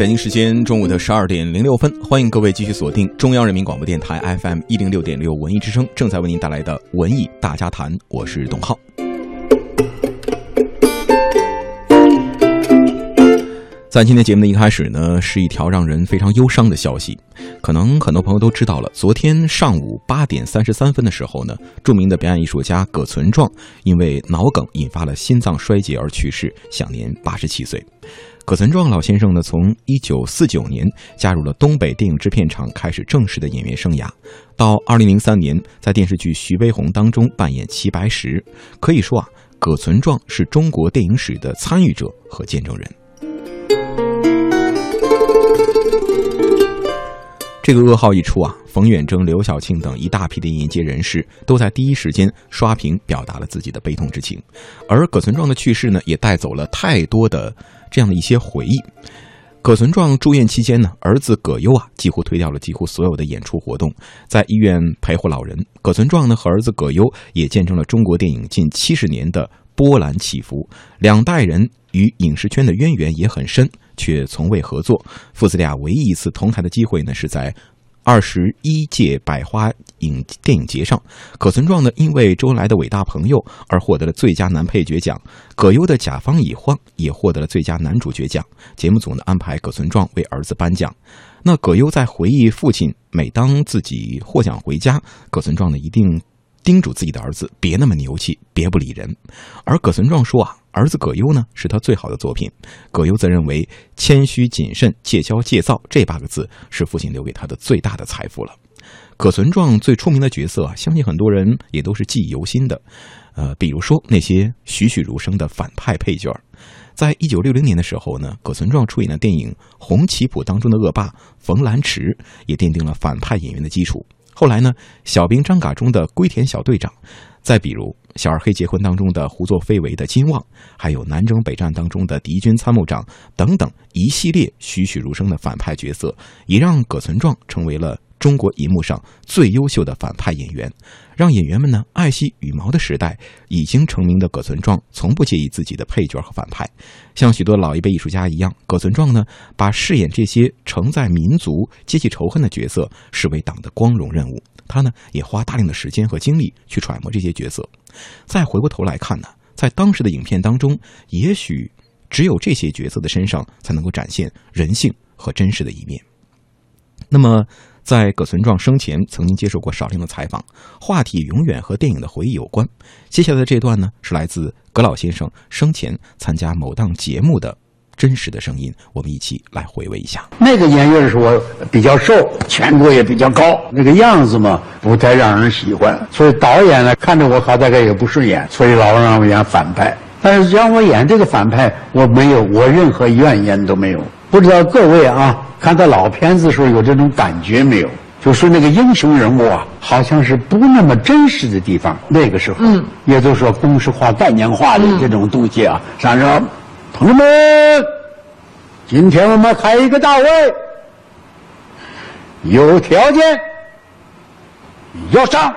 北京时间中午的十二点零六分，欢迎各位继续锁定中央人民广播电台 FM 一零六点六文艺之声，正在为您带来的文艺大家谈，我是董浩。在今天节目的一开始呢，是一条让人非常忧伤的消息。可能很多朋友都知道了，昨天上午八点三十三分的时候呢，著名的表演艺术家葛存壮因为脑梗引发了心脏衰竭而去世，享年八十七岁。葛存壮老先生呢，从一九四九年加入了东北电影制片厂，开始正式的演员生涯。到二零零三年，在电视剧《徐悲鸿》当中扮演齐白石。可以说啊，葛存壮是中国电影史的参与者和见证人。这个噩耗一出啊，冯远征、刘晓庆等一大批的演界人士都在第一时间刷屏，表达了自己的悲痛之情。而葛存壮的去世呢，也带走了太多的这样的一些回忆。葛存壮住院期间呢，儿子葛优啊，几乎推掉了几乎所有的演出活动，在医院陪护老人。葛存壮呢和儿子葛优也见证了中国电影近七十年的波澜起伏，两代人与影视圈的渊源也很深。却从未合作。父子俩唯一一次同台的机会呢，是在二十一届百花影电影节上。葛存壮呢，因为周恩来的伟大朋友而获得了最佳男配角奖。葛优的甲方乙方也获得了最佳男主角奖。节目组呢安排葛存壮为儿子颁奖。那葛优在回忆父亲，每当自己获奖回家，葛存壮呢一定。叮嘱自己的儿子别那么牛气，别不理人。而葛存壮说啊，儿子葛优呢是他最好的作品。葛优则认为谦虚谨慎、戒骄戒躁这八个字是父亲留给他的最大的财富了。葛存壮最出名的角色，相信很多人也都是记忆犹新的。呃，比如说那些栩栩如生的反派配角。在一九六零年的时候呢，葛存壮出演的电影《红旗谱》当中的恶霸冯兰池，也奠定了反派演员的基础。后来呢，小兵张嘎中的龟田小队长，再比如小二黑结婚当中的胡作非为的金旺，还有南征北战当中的敌军参谋长等等一系列栩栩如生的反派角色，也让葛存壮成为了。中国银幕上最优秀的反派演员，让演员们呢爱惜羽毛的时代，已经成名的葛存壮从不介意自己的配角和反派。像许多老一辈艺术家一样，葛存壮呢把饰演这些承载民族阶级仇恨的角色视为党的光荣任务。他呢也花大量的时间和精力去揣摩这些角色。再回过头来看呢，在当时的影片当中，也许只有这些角色的身上才能够展现人性和真实的一面。那么。在葛存壮生前曾经接受过少量的采访，话题永远和电影的回忆有关。接下来的这段呢，是来自葛老先生生前参加某档节目的真实的声音，我们一起来回味一下。那个演员是我比较瘦，颧骨也比较高，那个样子嘛不太让人喜欢，所以导演呢看着我好大概也不顺眼，所以老让我演反派。但是让我演这个反派，我没有，我任何怨言都没有。不知道各位啊，看到老片子的时候有这种感觉没有？就说那个英雄人物啊，好像是不那么真实的地方。那个时候，嗯，也就是说公式化、概念化的这种东西啊。上说，同志们，今天我们开一个大会，有条件要上，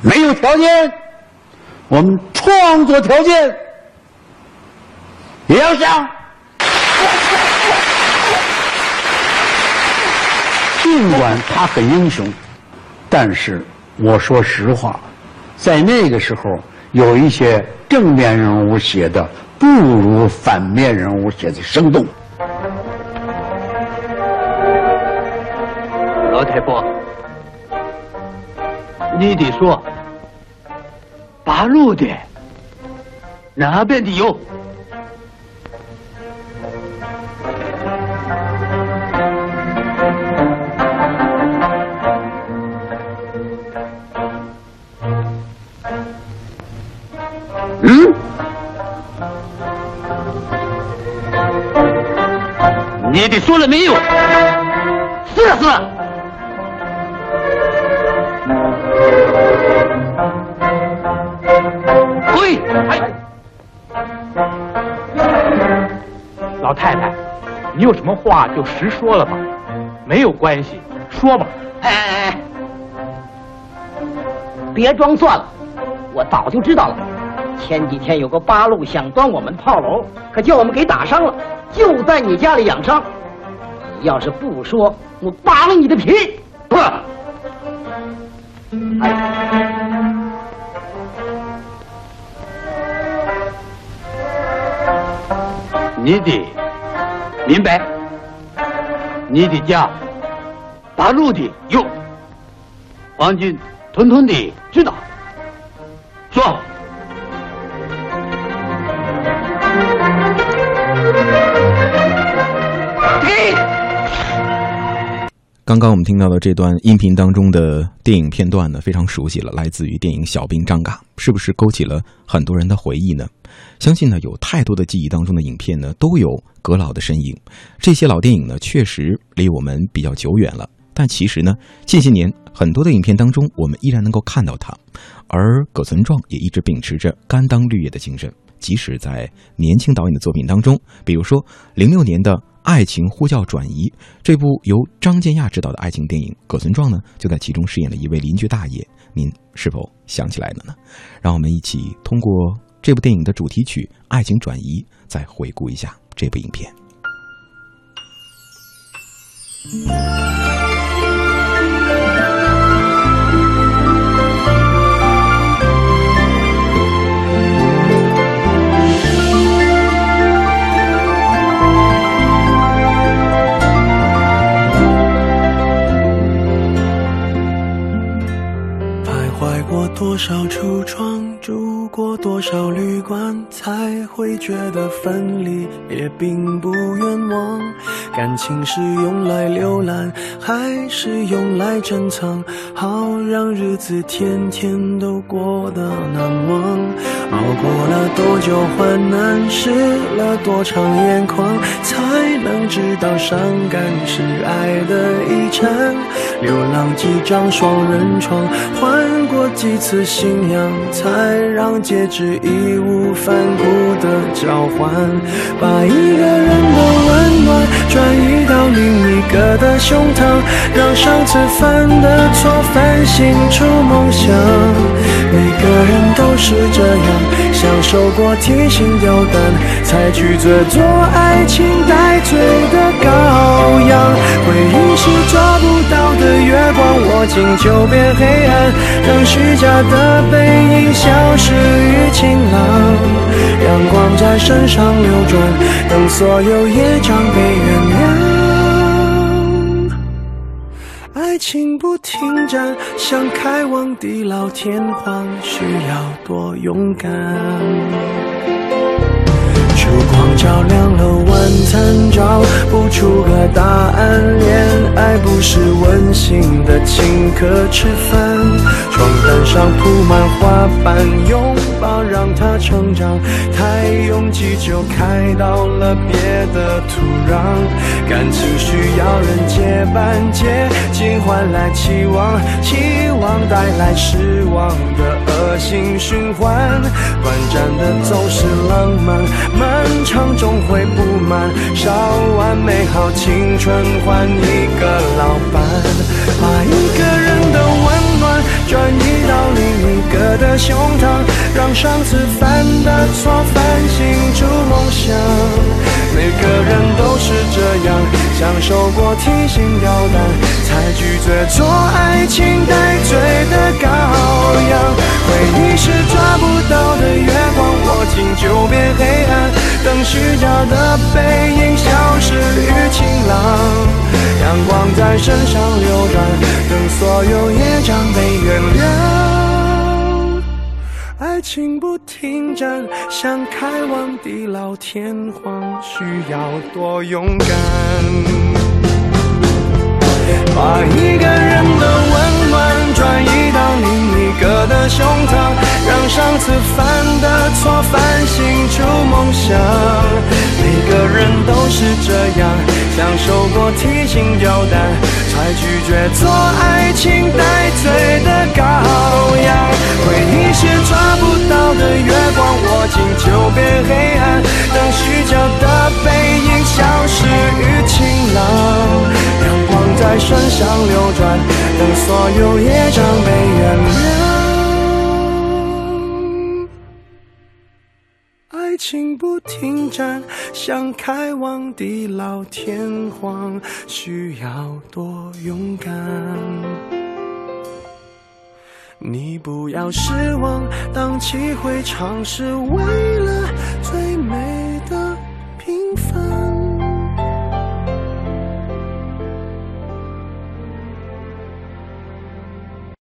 没有条件，我们创作条件也要上。尽管他很英雄，但是我说实话，在那个时候，有一些正面人物写的不如反面人物写的生动。老太婆，你得说，八路的哪边的有？你的说了没有？是了是了。对，哎，老太太，你有什么话就实说了吧，没有关系，说吧。哎哎哎，别装蒜了，我早就知道了。前几天有个八路想端我们炮楼，可叫我们给打伤了。就在你家里养伤。你要是不说，我扒了你的皮！不，哎，你的明白？你的家八路的有，皇军统统的知道。刚刚我们听到的这段音频当中的电影片段呢，非常熟悉了，来自于电影《小兵张嘎》，是不是勾起了很多人的回忆呢？相信呢，有太多的记忆当中的影片呢，都有葛老的身影。这些老电影呢，确实离我们比较久远了，但其实呢，近些年很多的影片当中，我们依然能够看到他。而葛存壮也一直秉持着甘当绿叶的精神，即使在年轻导演的作品当中，比如说零六年的。爱情呼叫转移这部由张建亚执导的爱情电影，葛存壮呢就在其中饰演了一位邻居大爷，您是否想起来了呢？让我们一起通过这部电影的主题曲《爱情转移》，再回顾一下这部影片。多少旅馆，才会觉得分离也并不冤枉。感情是用来浏览，还是用来珍藏？好让日子天天都过得难忘。熬过了多久患难，湿了多长眼眶，才能知道伤感是爱的遗产。流浪几张双人床，换过几次。信仰，才让戒指义无反顾的交换，把一个人的温暖转移到另一个的胸膛，让上次犯的错反省出梦想。每个人都是这样，享受过提心吊胆，才拒绝做爱情带罪的羔羊。回忆是抓不到的月光，握紧就变黑暗，让虚假。的背影消失于晴朗，阳光在身上流转，等所有业障被原谅。爱情不停站，想开往地老天荒，需要多勇敢。照亮了晚餐，找不出个答案。恋爱不是温馨的请客吃饭，床单上铺满花瓣，拥抱让它成长。太拥挤就开到了别的土壤。感情需要人接班，接近换来期望，期望带来失望望的恶性循环。短暂的总是浪漫。漫长终会不满，烧完美好青春换一个老伴，把一个人的温暖转移到另一个的胸膛，让上次犯的错反省出梦想。走，过提心吊胆，才拒绝做爱情带罪的羔羊。回忆是抓不到的月光，握紧就变黑暗。等虚假的背影消失于晴朗，阳光在身上流转，等所有业障被原谅。爱情不停站，想开往地老天荒，需要多勇敢。把一个人的温暖转移到另一个的胸膛。让上次犯的错反省出梦想，每个人都是这样，享受过提心吊胆，才拒绝做爱情带罪的羔羊。回忆是抓不到的月光，握紧就变黑暗，所有业障被原谅。爱情不停站，想开往地老天荒，需要多勇敢。你不要失望，荡气回肠是为了最美。